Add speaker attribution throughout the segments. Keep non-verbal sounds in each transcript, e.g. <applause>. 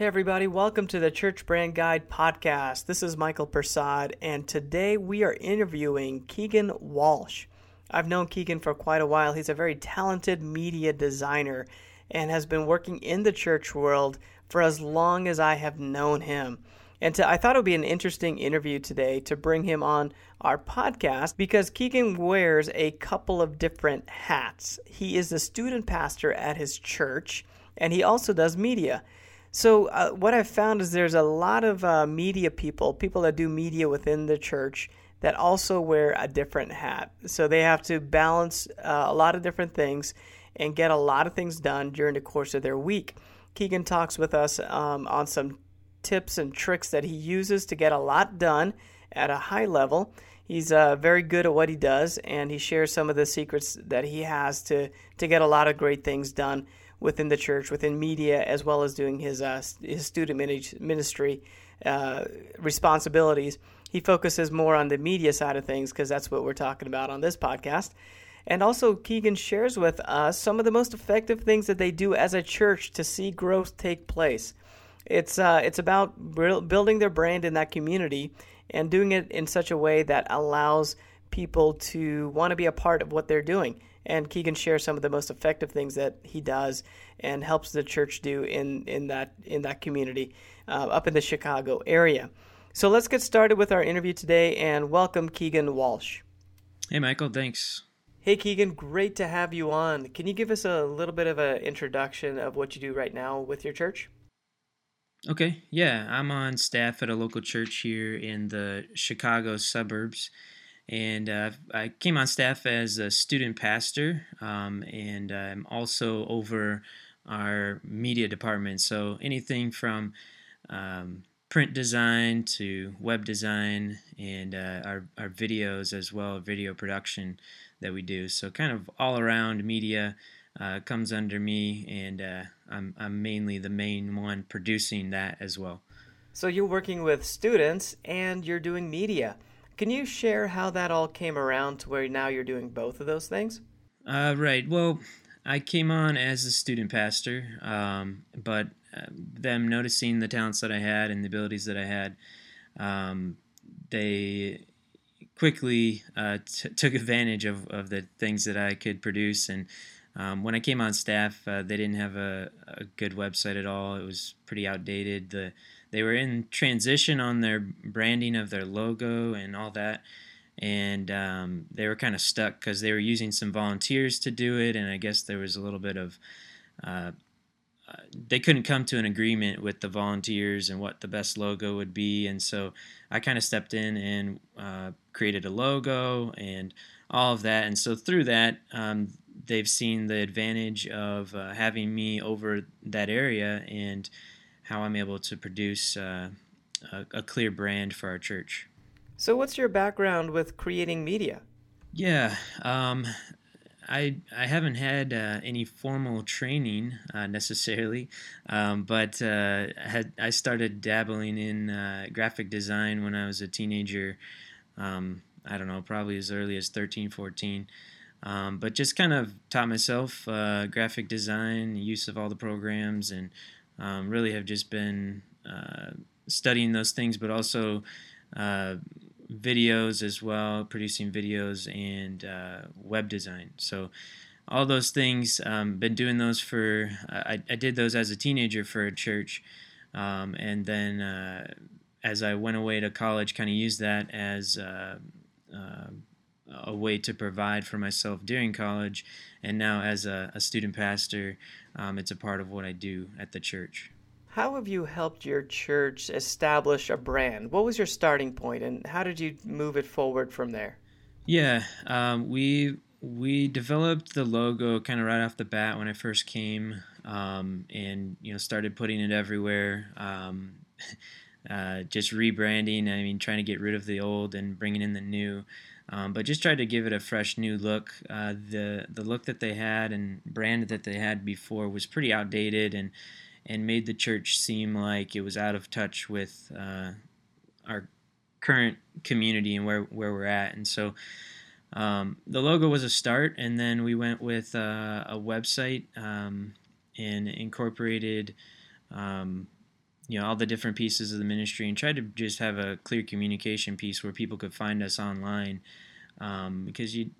Speaker 1: Hey, everybody, welcome to the Church Brand Guide podcast. This is Michael Persad, and today we are interviewing Keegan Walsh. I've known Keegan for quite a while. He's a very talented media designer and has been working in the church world for as long as I have known him. And to, I thought it would be an interesting interview today to bring him on our podcast because Keegan wears a couple of different hats. He is the student pastor at his church, and he also does media. So uh, what I've found is there's a lot of uh, media people, people that do media within the church, that also wear a different hat. So they have to balance uh, a lot of different things and get a lot of things done during the course of their week. Keegan talks with us um, on some tips and tricks that he uses to get a lot done at a high level. He's uh, very good at what he does, and he shares some of the secrets that he has to to get a lot of great things done within the church, within media, as well as doing his uh, his student ministry uh, responsibilities. He focuses more on the media side of things because that's what we're talking about on this podcast. And also, Keegan shares with us some of the most effective things that they do as a church to see growth take place. It's uh, it's about building their brand in that community and doing it in such a way that allows people to want to be a part of what they're doing and Keegan shares some of the most effective things that he does and helps the church do in in that in that community uh, up in the Chicago area. So let's get started with our interview today and welcome Keegan Walsh.
Speaker 2: Hey Michael, thanks.
Speaker 1: Hey Keegan, great to have you on. Can you give us a little bit of an introduction of what you do right now with your church?
Speaker 2: Okay, yeah, I'm on staff at a local church here in the Chicago suburbs and uh, I came on staff as a student pastor, um, and I'm also over our media department. So anything from um, print design to web design and uh, our, our videos as well, video production that we do. So kind of all around media uh, comes under me, and uh, I'm, I'm mainly the main one producing that as well.
Speaker 1: So you're working with students and you're doing media. Can you share how that all came around to where now you're doing both of those things?
Speaker 2: Uh, right. Well, I came on as a student pastor, um, but uh, them noticing the talents that I had and the abilities that I had, um, they quickly uh, t- took advantage of, of the things that I could produce. And um, when I came on staff, uh, they didn't have a, a, good website at all. It was pretty outdated. The they were in transition on their branding of their logo and all that. And um, they were kind of stuck because they were using some volunteers to do it. And i guess there was a little bit of uh, uh, they couldn't come to an agreement with the volunteers and what the best logo would be. And so i kind of stepped in and uh, created a logo and all of that. And so through that um, they've seen the advantage of uh, having me over that area. And how I'm able to produce uh, a, a, clear brand for our church.
Speaker 1: So, what's your background with creating media?
Speaker 2: Yeah, um, I I haven't had uh, any formal training uh, necessarily, um, but uh, I had I started dabbling in uh, graphic design when I was a teenager. Um, I don't know, probably as early as 13, 14. Um, but just kind of taught myself uh, graphic design, use of all the programs, and um, really have just been uh, studying those things, but also uh, videos as well, producing videos and uh, web design. So all those things, um, been doing those for. I, I, did those as a teenager for a church, um, and then uh, as I went away to college, kind of used that as. A way to provide for myself during college, and now as a, a student pastor, um, it's a part of what I do at the church.
Speaker 1: How have you helped your church establish a brand? What was your starting point, and how did you move it forward from there?
Speaker 2: Yeah, um, we we developed the logo kind of right off the bat when I first came, um, and you know started putting it everywhere. Um, <laughs> uh, just rebranding. I mean, trying to get rid of the old and bringing in the new. Um, but just tried to give it a fresh new look. Uh, the the look that they had and brand that they had before was pretty outdated and and made the church seem like it was out of touch with uh, our current community and where where we're at. And so um, the logo was a start, and then we went with uh, a website um, and incorporated um, you know all the different pieces of the ministry and tried to just have a clear communication piece where people could find us online um, because you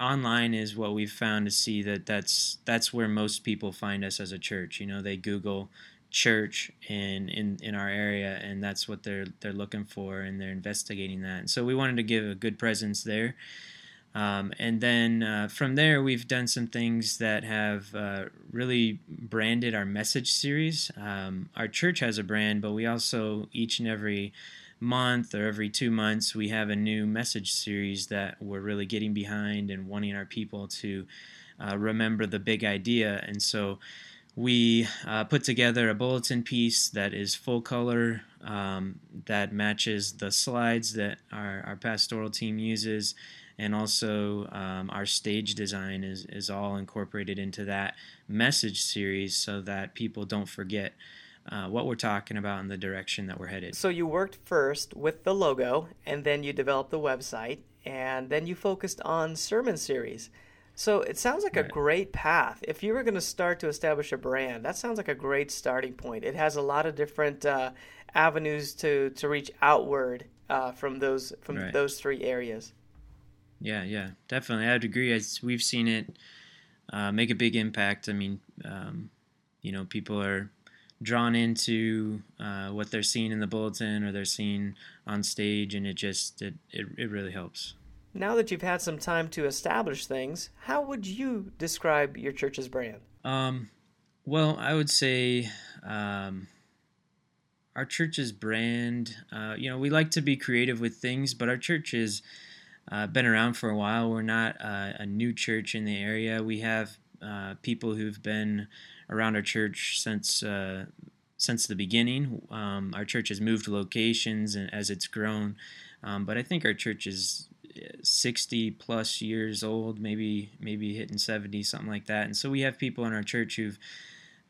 Speaker 2: online is what we've found to see that that's that's where most people find us as a church. You know they google church in in in our area and that's what they're they're looking for and they're investigating that. And so we wanted to give a good presence there um, and then uh, from there, we've done some things that have uh, really branded our message series. Um, our church has a brand, but we also, each and every month or every two months, we have a new message series that we're really getting behind and wanting our people to uh, remember the big idea. And so we uh, put together a bulletin piece that is full color, um, that matches the slides that our, our pastoral team uses and also um, our stage design is, is all incorporated into that message series so that people don't forget uh, what we're talking about and the direction that we're headed.
Speaker 1: So you worked first with the logo, and then you developed the website, and then you focused on sermon series. So it sounds like right. a great path. If you were going to start to establish a brand, that sounds like a great starting point. It has a lot of different uh, avenues to to reach outward uh, from those from right. those three areas.
Speaker 2: Yeah, yeah, definitely. I'd agree. As we've seen it uh, make a big impact. I mean, um, you know, people are drawn into uh, what they're seeing in the bulletin or they're seeing on stage, and it just it, it, it really helps.
Speaker 1: Now that you've had some time to establish things, how would you describe your church's brand?
Speaker 2: Um, well, I would say um, our church's brand. Uh, you know, we like to be creative with things, but our church is uh, been around for a while. We're not uh, a new church in the area. We have uh, people who've been around our church since uh, since the beginning. Um, our church has moved locations and as it's grown, um, but I think our church is uh, 60 plus years old, maybe maybe hitting 70, something like that. And so we have people in our church who've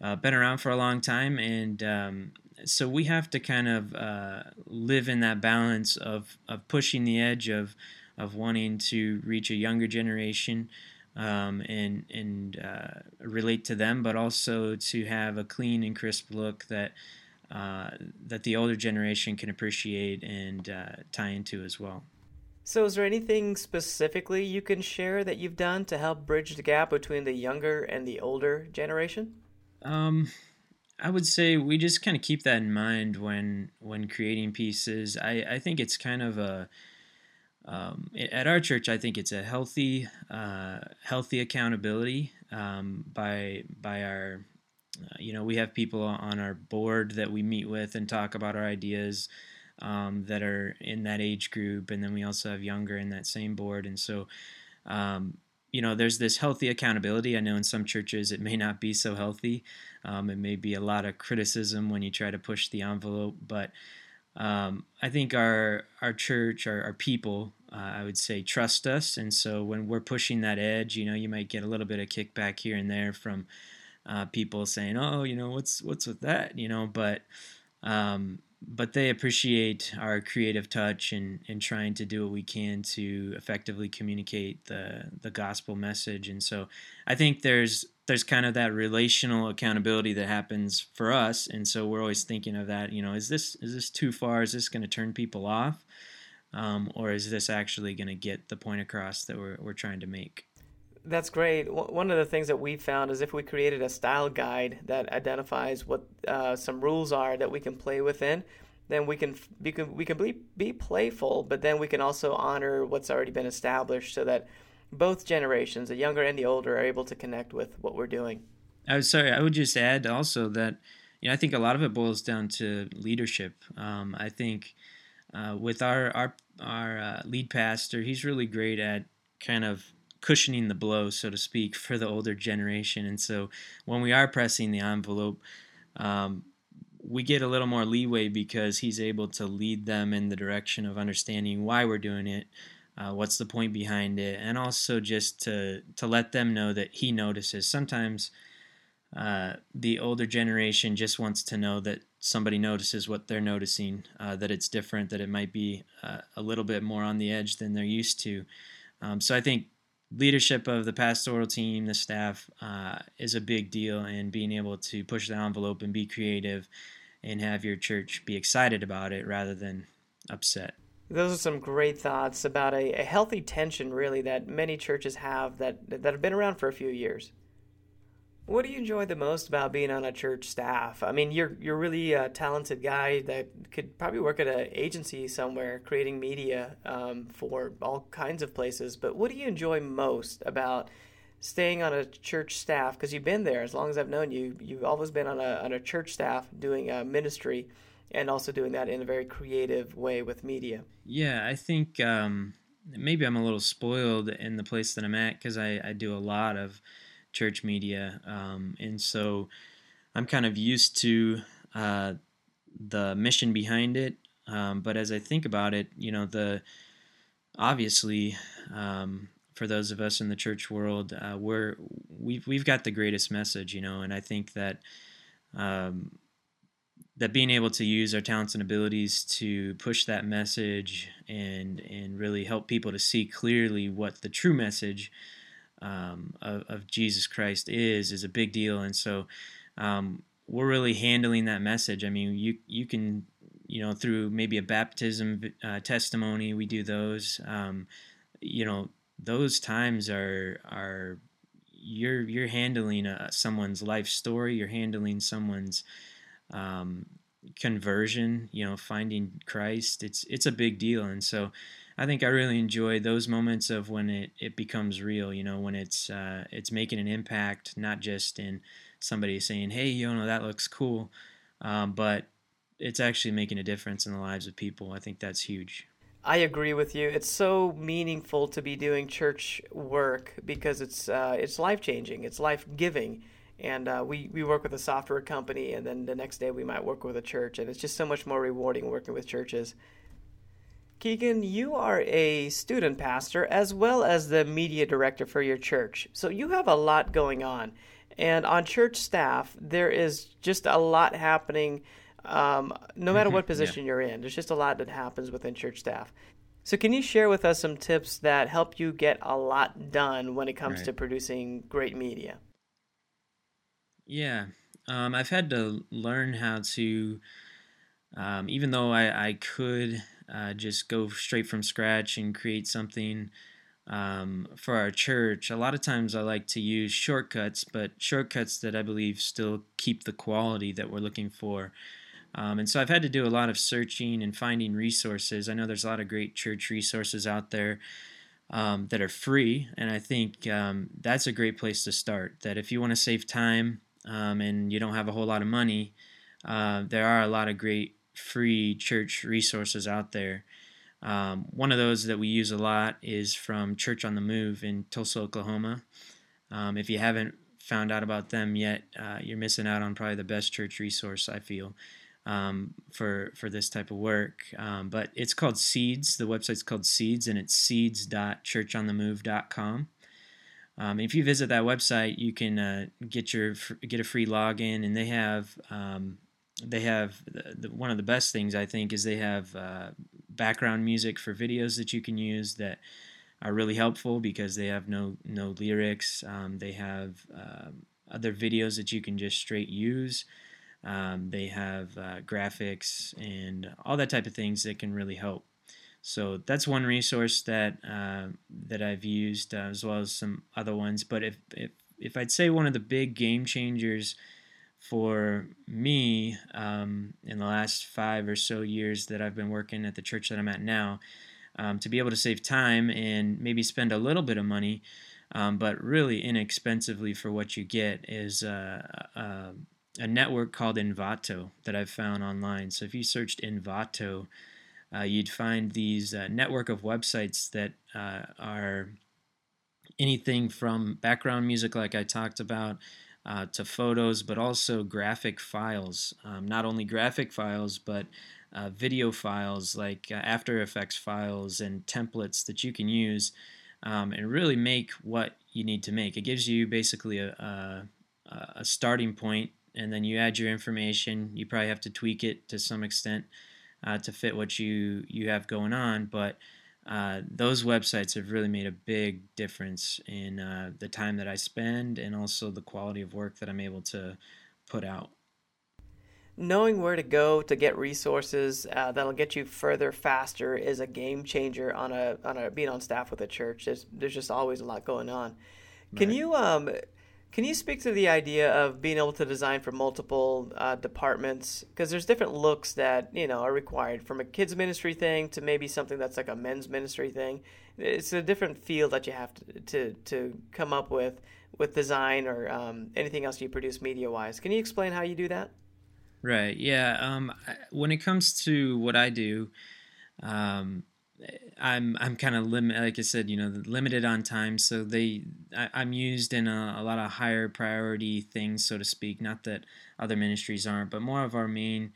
Speaker 2: uh, been around for a long time, and um, so we have to kind of live in that balance of of pushing the edge of of wanting to reach a younger generation um, and and uh, relate to them, but also to have a clean and crisp look that uh, that the older generation can appreciate and uh, tie into as well.
Speaker 1: So, is there anything specifically you can share that you've done to help bridge the gap between the younger and the older generation?
Speaker 2: Um, I would say we just kind of keep that in mind when when creating pieces. I, I think it's kind of a um, at our church, I think it's a healthy, uh, healthy accountability um, by by our, uh, you know, we have people on our board that we meet with and talk about our ideas um, that are in that age group, and then we also have younger in that same board, and so. Um, you know, there's this healthy accountability. I know in some churches it may not be so healthy. Um, it may be a lot of criticism when you try to push the envelope, but um, I think our our church, our, our people, uh, I would say, trust us, and so when we're pushing that edge, you know, you might get a little bit of kickback here and there from uh, people saying, "Oh, you know, what's what's with that?" You know, but um, but they appreciate our creative touch and, and trying to do what we can to effectively communicate the the gospel message. And so I think there's there's kind of that relational accountability that happens for us. And so we're always thinking of that, you know, is this is this too far? Is this going to turn people off? Um, or is this actually going to get the point across that we're, we're trying to make?
Speaker 1: That's great. One of the things that we found is if we created a style guide that identifies what uh, some rules are that we can play within, then we can we can we can be, be playful, but then we can also honor what's already been established, so that both generations, the younger and the older, are able to connect with what we're doing.
Speaker 2: I was sorry. I would just add also that you know I think a lot of it boils down to leadership. Um, I think uh, with our our our uh, lead pastor, he's really great at kind of cushioning the blow, so to speak, for the older generation. And so when we are pressing the envelope, um, we get a little more leeway because he's able to lead them in the direction of understanding why we're doing it, uh, what's the point behind it, and also just to to let them know that he notices. Sometimes uh, the older generation just wants to know that somebody notices what they're noticing, uh, that it's different, that it might be uh, a little bit more on the edge than they're used to. Um, so I think leadership of the pastoral team, the staff, uh, is a big deal, and being able to push the envelope and be creative and have your church be excited about it rather than upset.
Speaker 1: Those are some great thoughts about a, a healthy tension, really, that many churches have that that have been around for a few years. What do you enjoy the most about being on a church staff? I mean, you're you're really a talented guy that could probably work at an agency somewhere, creating media um, for all kinds of places. But what do you enjoy most about staying on a church staff? Because you've been there as long as I've known you. You've always been on a on a church staff doing a ministry, and also doing that in a very creative way with media.
Speaker 2: Yeah, I think um, maybe I'm a little spoiled in the place that I'm at because I, I do a lot of church media. Um, and so I'm kind of used to uh, the mission behind it. Um, but as I think about it, you know, the obviously um, for those of us in the church world, uh, we're we've we've got the greatest message, you know, and I think that um, that being able to use our talents and abilities to push that message and and really help people to see clearly what the true message um, of, of, Jesus Christ is is a big deal, and so um, we're really handling that message. I mean, you you can you know through maybe a baptism uh, testimony, we do those. Um, you know, those times are are you're you're handling a, someone's life story. You're handling someone's um, conversion. You know, finding Christ. It's it's a big deal, and so I think I really enjoy those moments of when it, it becomes real, you know, when it's uh, it's making an impact, not just in somebody saying, hey, you know, that looks cool, um, but it's actually making a difference in the lives of people. I think that's huge.
Speaker 1: I agree with you. It's so meaningful to be doing church work because it's uh, it's life changing. It's life giving, and uh, we we work with a software company, and then the next day we might work with a church, and it's just so much more rewarding working with churches. Keegan, you are a student pastor as well as the media director for your church. So you have a lot going on. And on church staff, there is just a lot happening um, no matter what position yeah. you're in. There's just a lot that happens within church staff. So, can you share with us some tips that help you get a lot done when it comes right. to producing great media?
Speaker 2: Yeah, um, I've had to learn how to, um, even though I, I could uh, just go straight from scratch and create something um, for our church. A lot of times I like to use shortcuts, but shortcuts that I believe still keep the quality that we're looking for. Um, and so I've had to do a lot of searching and finding resources. I know there's a lot of great church resources out there um, that are free, and I think um, that's a great place to start. That if you want to save time um, and you don't have a whole lot of money, uh, there are a lot of great free church resources out there. Um, one of those that we use a lot is from Church on the Move in Tulsa, Oklahoma. Um, if you haven't found out about them yet, uh, you're missing out on probably the best church resource I feel um, for for this type of work. Um, but it's called Seeds. The website's called Seeds, and it's seeds.churchonthemove.com. Um, if you visit that website, you can uh, get your get a free login, and they have um, they have the, one of the best things I think is they have uh, background music for videos that you can use that are really helpful because they have no no lyrics. Um, they have uh, other videos that you can just straight use. Um, they have uh, graphics and all that type of things that can really help. So that's one resource that uh, that I've used uh, as well as some other ones. But if, if if I'd say one of the big game changers for me um, in the last five or so years that I've been working at the church that I'm at now, um, to be able to save time and maybe spend a little bit of money, um, but really inexpensively for what you get, is uh, a network called Envato that I've found online. So if you searched Envato, uh, you'd find these uh, network of websites that uh, are anything from background music, like I talked about uh, to photos, but also graphic files. Um, not only graphic files, but uh, video files like uh, After Effects files and templates that you can use um, and really make what you need to make. It gives you basically a, a, a starting point, and then you add your information. You probably have to tweak it to some extent uh, to fit what you, you have going on, but uh, those websites have really made a big difference in uh, the time that I spend and also the quality of work that I'm able to put out.
Speaker 1: knowing where to go to get resources uh, that'll get you further faster is a game changer on a on a being on staff with a church. There's there's just always a lot going on. Can
Speaker 2: Right.
Speaker 1: you um can you speak to the idea of being able to design for multiple uh, departments? Because there's different looks that you know are required from a kids ministry thing to maybe something that's like a men's ministry thing. It's a different field that you have to to, to come up with with design or um, anything else you produce media wise. Can you explain how you do that?
Speaker 2: Right. Yeah. Um, when it comes to what I do, um, I'm I'm kind of limit, like I said, you know, limited on time. So they, I, I'm used in a, a lot of higher priority things, so to speak. Not that other ministries aren't, but more of our main,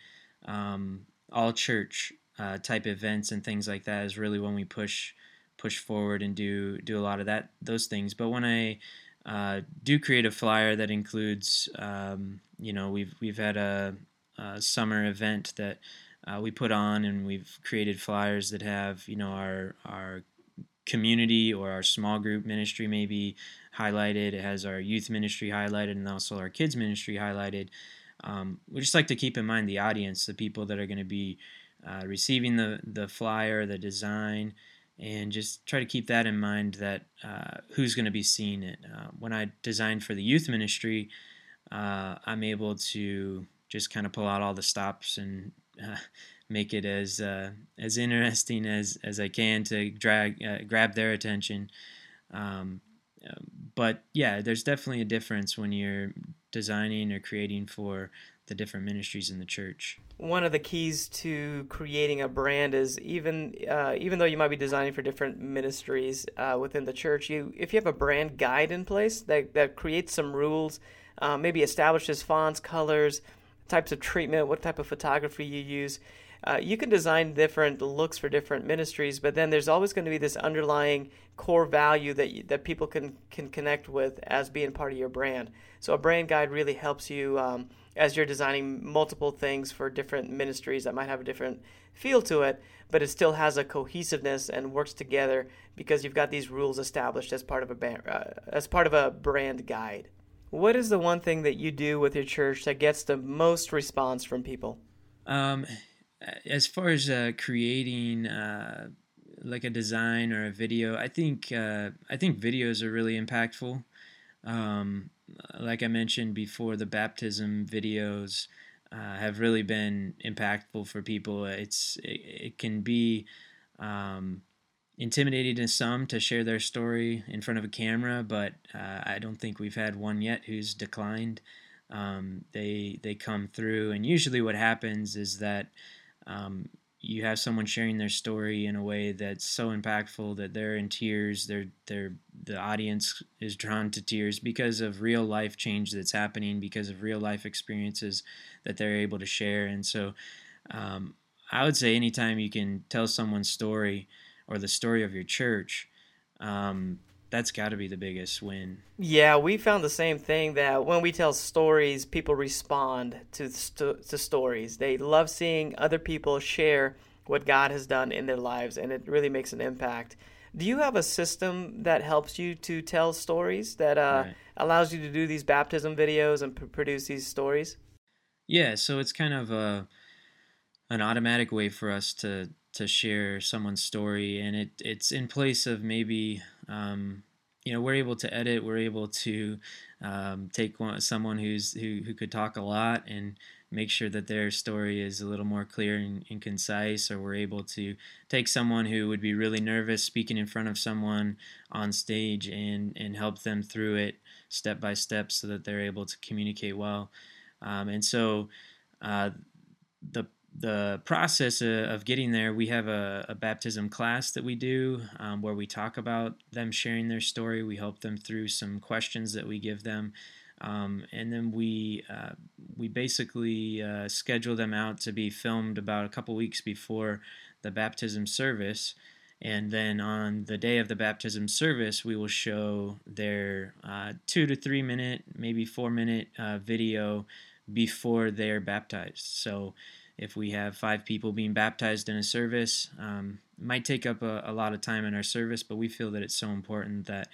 Speaker 2: um, all church uh, type events and things like that is really when we push push forward and do do a lot of that those things. But when I uh, do create a flyer that includes, um, you know, we've we've had a, a summer event that uh, we put on, and we've created flyers that have, you know, our our community or our small group ministry maybe highlighted. It has our youth ministry highlighted, and also our kids ministry highlighted. Um, we just like to keep in mind the audience, the people that are going to be uh, receiving the the flyer, the design, and just try to keep that in mind that uh, who's going to be seeing it. Uh, when I designed for the youth ministry, uh, I'm able to just kind of pull out all the stops and uh, <laughs> make it as uh, as interesting as, as I can to drag uh, grab their attention. Um, um, but yeah, there's definitely a difference when you're designing or creating for the different ministries in the church.
Speaker 1: one of the keys to creating a brand is even uh, even though you might be designing for different ministries uh, within the church, you if you have a brand guide in place that, that creates some rules, uh, maybe establishes fonts, colors, types of treatment, what type of photography you use. Uh, you can design different looks for different ministries, but then there's always going to be this underlying core value that you, that people can can connect with as being part of your brand. So a brand guide really helps you um, as you're designing multiple things for different ministries that might have a different feel to it, but it still has a cohesiveness and works together because you've got these rules established as part of a band, uh, as part of a brand guide. What is the one thing that you do with your church that gets the most response from people?
Speaker 2: Um, as far as uh, creating uh, like a design or a video, I think uh, I think videos are really impactful. Um, like I mentioned before, the baptism videos uh, have really been impactful for people. It's it, it can be um, intimidating to some to share their story in front of a camera, but uh, I don't think we've had one yet who's declined. Um, they they come through, and usually what happens is that um, you have someone sharing their story in a way that's so impactful that they're in tears. They're they're the audience is drawn to tears because of real life change that's happening, because of real life experiences that they're able to share. And so, um, I would say anytime you can tell someone's story or the story of your church, um, that's got to be the biggest win.
Speaker 1: Yeah, we found the same thing that when we tell stories, people respond to st- to stories. They love seeing other people share what God has done in their lives, and it really makes an impact. Do you have a system that helps you to tell stories that uh,
Speaker 2: Right.
Speaker 1: allows you to do these baptism videos and p- produce these stories?
Speaker 2: Yeah, so it's kind of a an automatic way for us to to share someone's story, and it it's in place of maybe um, you know we're able to edit, we're able to um, take one, someone who's who who could talk a lot and make sure that their story is a little more clear and, and concise, or we're able to take someone who would be really nervous speaking in front of someone on stage and and help them through it step by step so that they're able to communicate well. Um, and so uh, the the process of getting there, we have a, a baptism class that we do um, where we talk about them sharing their story. We help them through some questions that we give them, um, and then we uh, we basically uh, schedule them out to be filmed about a couple weeks before the baptism service. And then on the day of the baptism service, we will show their uh, two to three minute, maybe four minute uh, video before they're baptized. So if we have five people being baptized in a service, um, might take up a, a lot of time in our service, but we feel that it's so important that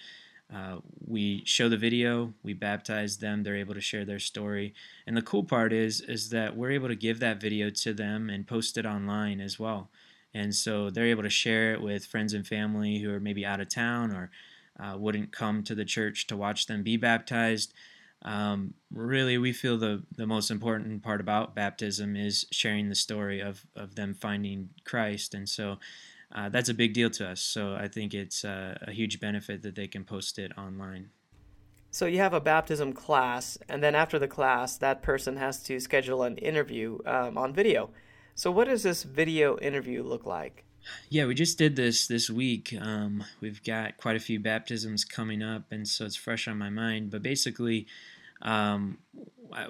Speaker 2: uh, we show the video, we baptize them, they're able to share their story. And the cool part is is that we're able to give that video to them and post it online as well. And so they're able to share it with friends and family who are maybe out of town or uh, wouldn't come to the church to watch them be baptized. Um, really, we feel the, the most important part about baptism is sharing the story of, of them finding Christ. And so uh, that's a big deal to us. So I think it's uh, a huge benefit that they can post it online.
Speaker 1: So you have a baptism class, and then after the class, that person has to schedule an interview um, on video. So what does this video interview look like?
Speaker 2: Yeah, we just did this this week. Um, we've got quite a few baptisms coming up, and so it's fresh on my mind. But basically, um,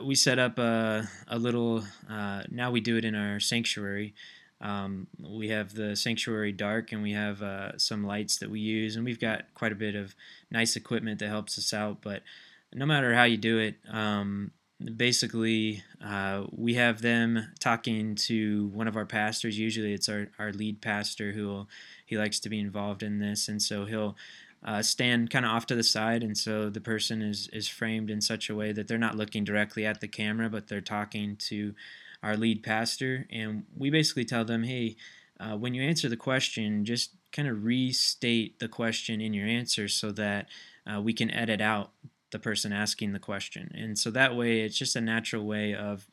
Speaker 2: we set up a, a little. Uh, now we do it in our sanctuary. Um, we have the sanctuary dark and we have uh, some lights that we use, and we've got quite a bit of nice equipment that helps us out. But no matter how you do it, um, basically, uh, we have them talking to one of our pastors. Usually, it's our, our lead pastor who he likes to be involved in this, and so he'll uh, stand kind of off to the side, and so the person is is framed in such a way that they're not looking directly at the camera, but they're talking to our lead pastor, and we basically tell them, hey, uh, when you answer the question, just kind of restate the question in your answer so that uh, we can edit out the person asking the question. And so that way, it's just a natural way of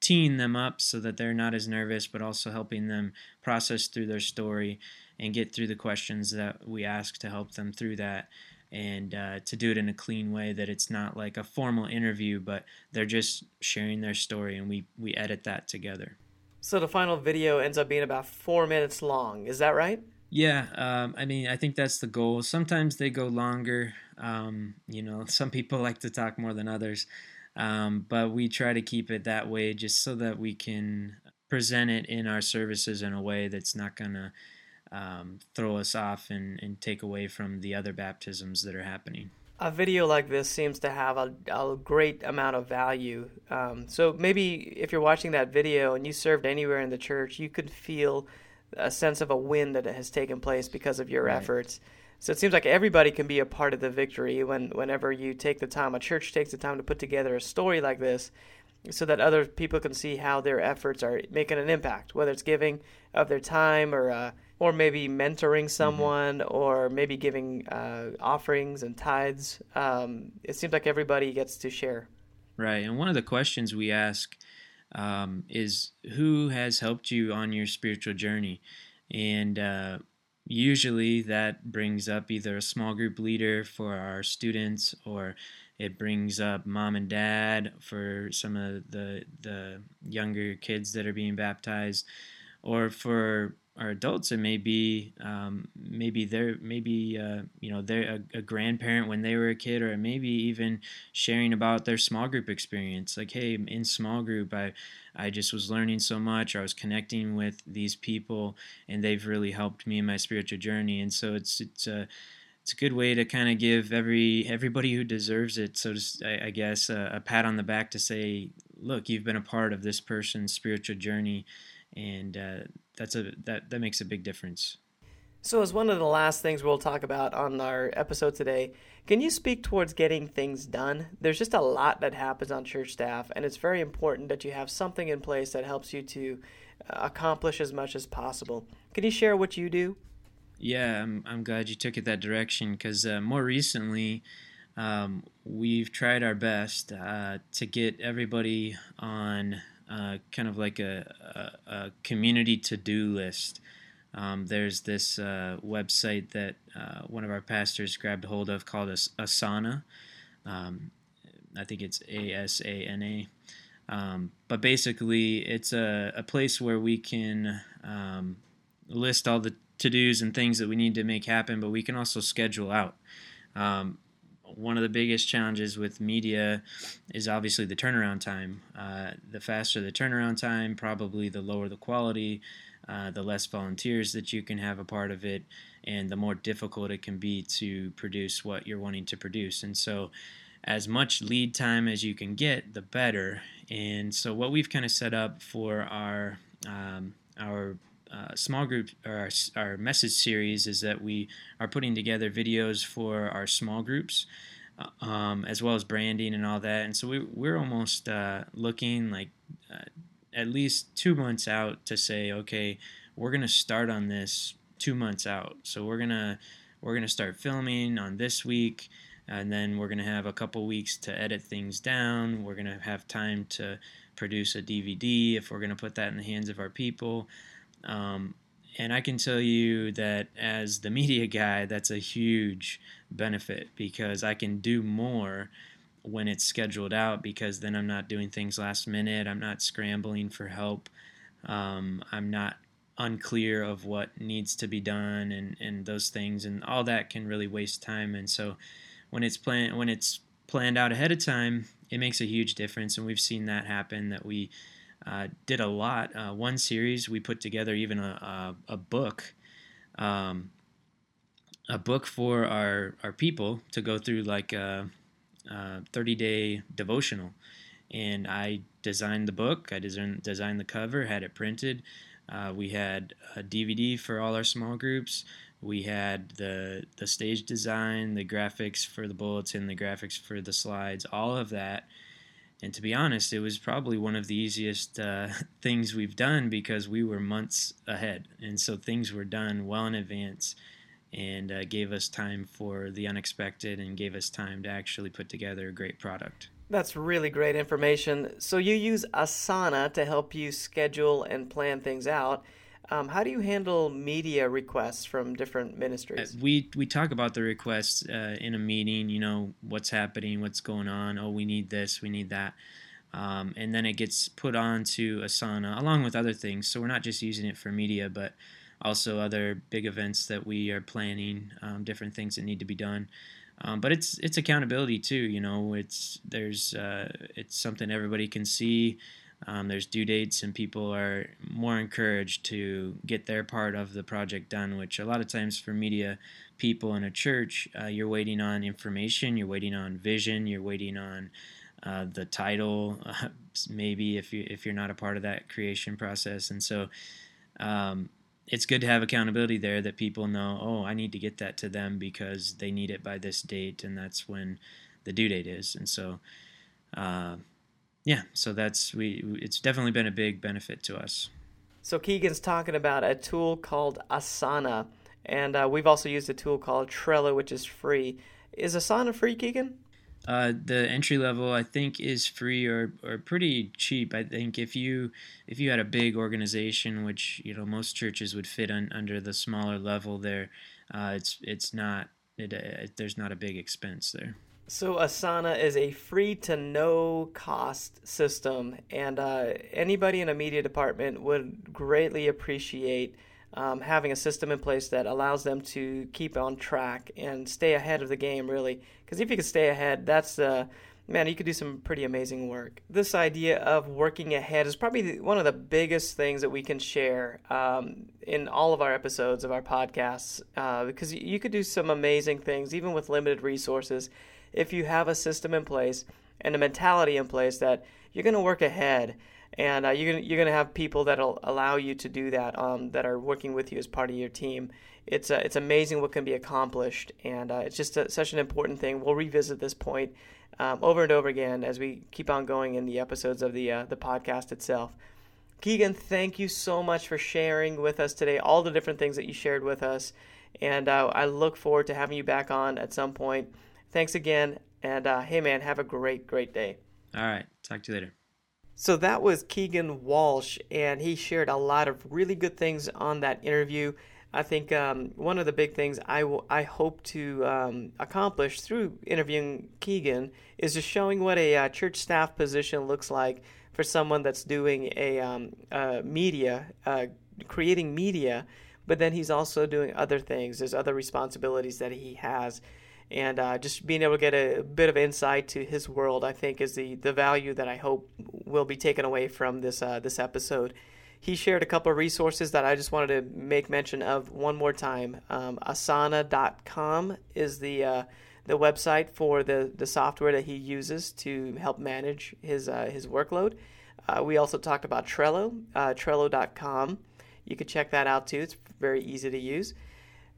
Speaker 2: teeing them up so that they're not as nervous, but also helping them process through their story and get through the questions that we ask to help them through that and uh, to do it in a clean way that it's not like a formal interview, but they're just sharing their story and we, we edit that together.
Speaker 1: So the final video ends up being about four minutes long. Is that right?
Speaker 2: Yeah, um, I mean, I think that's the goal. Sometimes they go longer. Um, you know, <laughs> some people like to talk more than others, um, but we try to keep it that way just so that we can present it in our services in a way that's not going to um, throw us off and, and take away from the other baptisms that are happening.
Speaker 1: A video like this seems to have a, a great amount of value. Um, so maybe if you're watching that video and you served anywhere in the church, you could feel a sense of a win that has taken place because of your right. efforts. So it seems like everybody can be a part of the victory when whenever you take the time, a church takes the time to put together a story like this so that other people can see how their efforts are making an impact, whether it's giving of their time or uh, or maybe mentoring mm-hmm. someone mm-hmm. or maybe giving uh, offerings and tithes. Um, it seems like everybody gets to share.
Speaker 2: Right. And one of the questions we ask um, is who has helped you on your spiritual journey? And uh, usually that brings up either a small group leader for our students or it brings up mom and dad for some of the the younger kids that are being baptized or for our adults it may be um, maybe they're maybe uh, you know they're a, a, grandparent when they were a kid or maybe even sharing about their small group experience. Like hey in small group i i just was learning so much or i was connecting with these people and they've really helped me in my spiritual journey. And so it's it's a it's a good way to kind of give every everybody who deserves it so to, I, I guess a, a pat on the back to say look you've been a part of this person's spiritual journey and uh, that's a that that makes a big difference.
Speaker 1: So, as one of the last things we'll talk about on our episode today, can you speak towards getting things done? There's just a lot that happens on church staff, and it's very important that you have something in place that helps you to uh, accomplish as much as possible. Can you share what you do?
Speaker 2: Yeah, I'm, I'm glad you took it that direction because uh, more recently, um, we've tried our best uh, to get everybody on uh, kind of like a, a, a community to do list. Um, there's this uh, website that uh, one of our pastors grabbed hold of called Asana. Um, I think it's A S A N A. Um, but basically, it's a, a place where we can um, list all the to dos and things that we need to make happen, but we can also schedule out. Um, one of the biggest challenges with media is obviously the turnaround time. Uh, the faster the turnaround time, probably the lower the quality, uh, the less volunteers that you can have a part of it, and the more difficult it can be to produce what you're wanting to produce. And so, as much lead time as you can get, the better. And so, what we've kind of set up for our um, our uh, small group or our, our message series is that we are putting together videos for our small groups. Uh, um, as well as branding and all that, and so we, we're almost uh, looking like uh, at least two months out to say, okay, we're gonna start on this two months out. So we're gonna we're gonna start filming on this week, and then we're gonna have a couple weeks to edit things down. We're gonna have time to produce a DVD if we're gonna put that in the hands of our people. Um, and I can tell you that as the media guy, that's a huge benefit because I can do more when it's scheduled out because then I'm not doing things last minute. I'm not scrambling for help. Um, I'm not unclear of what needs to be done and, and those things and all that can really waste time and so when it's planned when it's planned out ahead of time it makes a huge difference and we've seen that happen that we uh, did a lot uh, one series we put together even a, a, a book um, a book for our, our people to go through like a, a 30 day devotional and I designed the book I designed, designed the cover had it printed uh, we had a DVD for all our small groups. We had the the stage design, the graphics for the bulletin, the graphics for the slides, all of that. And to be honest, it was probably one of the easiest uh, <laughs> things we've done because we were months ahead, and so things were done well in advance, and uh, gave us time for the unexpected, and gave us time to actually put together a great product.
Speaker 1: That's really great information. So you use Asana to help you schedule and plan things out. Um, how do you handle media requests from different ministries?
Speaker 2: Uh, we we talk about the requests uh, in a meeting. You know what's happening, what's going on. Oh, we need this, we need that, um, and then it gets put onto Asana along with other things. So we're not just using it for media, but also other big events that we are planning, um, different things that need to be done. Um, but it's it's accountability too. You know, it's there's uh, it's something everybody can see. Um, there's due dates, and people are more encouraged to get their part of the project done. Which a lot of times for media people in a church, uh, you're waiting on information, you're waiting on vision, you're waiting on uh, the title, <laughs> maybe if you if you're not a part of that creation process, and so. Um, it's good to have accountability there that people know, oh, I need to get that to them because they need it by this date, and that's when the due date is. And so, uh, yeah, so that's we. It's definitely been a big benefit to us.
Speaker 1: So Keegan's talking about a tool called Asana, and uh, we've also used a tool called Trello, which is free. Is Asana free, Keegan?
Speaker 2: Uh, the entry level I think is free or, or pretty cheap. I think if you if you had a big organization, which you know most churches would fit on, under the smaller level there, uh, it's it's not it, uh, there's not a big expense there.
Speaker 1: So Asana is a free to no cost system, and uh, anybody in a media department would greatly appreciate um, having a system in place that allows them to keep on track and stay ahead of the game, really. Because if you can stay ahead, that's uh, man, you could do some pretty amazing work. This idea of working ahead is probably one of the biggest things that we can share um, in all of our episodes of our podcasts uh, because you could do some amazing things even with limited resources if you have a system in place and a mentality in place that you're going to work ahead and uh, you're you're gonna have people that'll allow you to do that um, that are working with you as part of your team. It's uh, it's amazing what can be accomplished, and uh, it's just a, such an important thing. We'll revisit this point um, over and over again as we keep on going in the episodes of the uh, the podcast itself. Keegan, thank you so much for sharing with us today all the different things that you shared with us, and uh, I look forward to having you back on at some point. Thanks again, and uh, hey man, have a great great day.
Speaker 2: All right, talk to you later.
Speaker 1: So that was Keegan Walsh, and he shared a lot of really good things on that interview. I think um, one of the big things I, w- I hope to um, accomplish through interviewing Keegan is just showing what a uh, church staff position looks like for someone that's doing a um, uh, media, uh, creating media, but then he's also doing other things. There's other responsibilities that he has and uh, just being able to get a bit of insight to his world, I think, is the the value that I hope will be taken away from this uh, this episode. He shared a couple of resources that I just wanted to make mention of one more time. Um, Asana.com is the uh, the website for the, the software that he uses to help manage his uh, his workload. Uh, we also talked about Trello, uh, Trello.com. you could check that out too. It's very easy to use.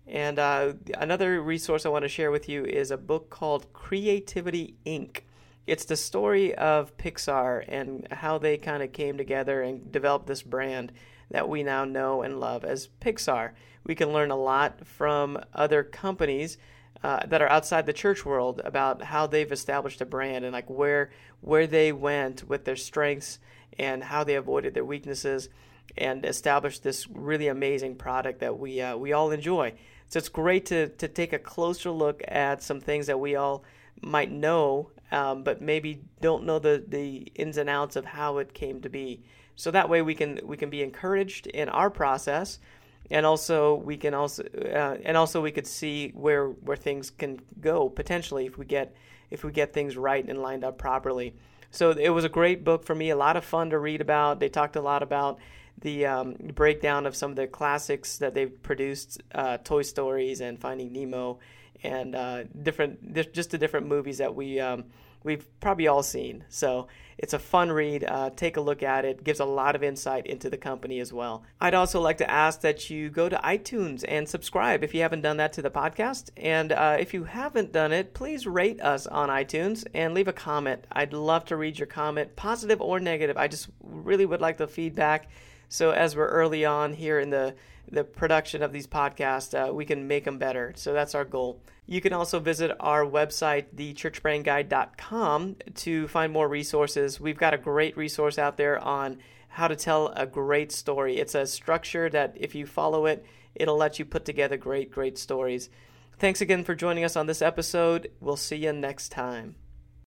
Speaker 1: And uh, another resource I want to share with you is a book called Creativity Inc. It's the story of Pixar and how they kind of came together and developed this brand that we now know and love as Pixar. We can learn a lot from other companies uh, that are outside the church world about how they've established a brand and like where where they went with their strengths and how they avoided their weaknesses and established this really amazing product that we uh, we all enjoy. So it's great to to take a closer look at some things that we all might know, um, but maybe don't know the the ins and outs of how it came to be. So that way we can we can be encouraged in our process, and also we can also uh, and also we could see where where things can go potentially if we get if we get things right and lined up properly. So it was a great book for me, a lot of fun to read about. They talked a lot about the um, breakdown of some of the classics that they've produced, uh, Toy Stories and Finding Nemo, and uh, different just the different movies that we um, we've probably all seen. So it's a fun read. Uh, take a look at it. Gives a lot of insight into the company as well. I'd also like to ask that you go to iTunes and subscribe if you haven't done that to the podcast. And uh, if you haven't done it, please rate us on iTunes and leave a comment. I'd love to read your comment, positive or negative. I just really would like the feedback so as we're early on here in the the production of these podcasts, uh, we can make them better. So that's our goal. You can also visit our website, thechurchbrandguide.com, to find more resources. We've got a great resource out there on how to tell a great story. It's a structure that, if you follow it, it'll let you put together great, great stories. Thanks again for joining us on this episode. We'll see you next time.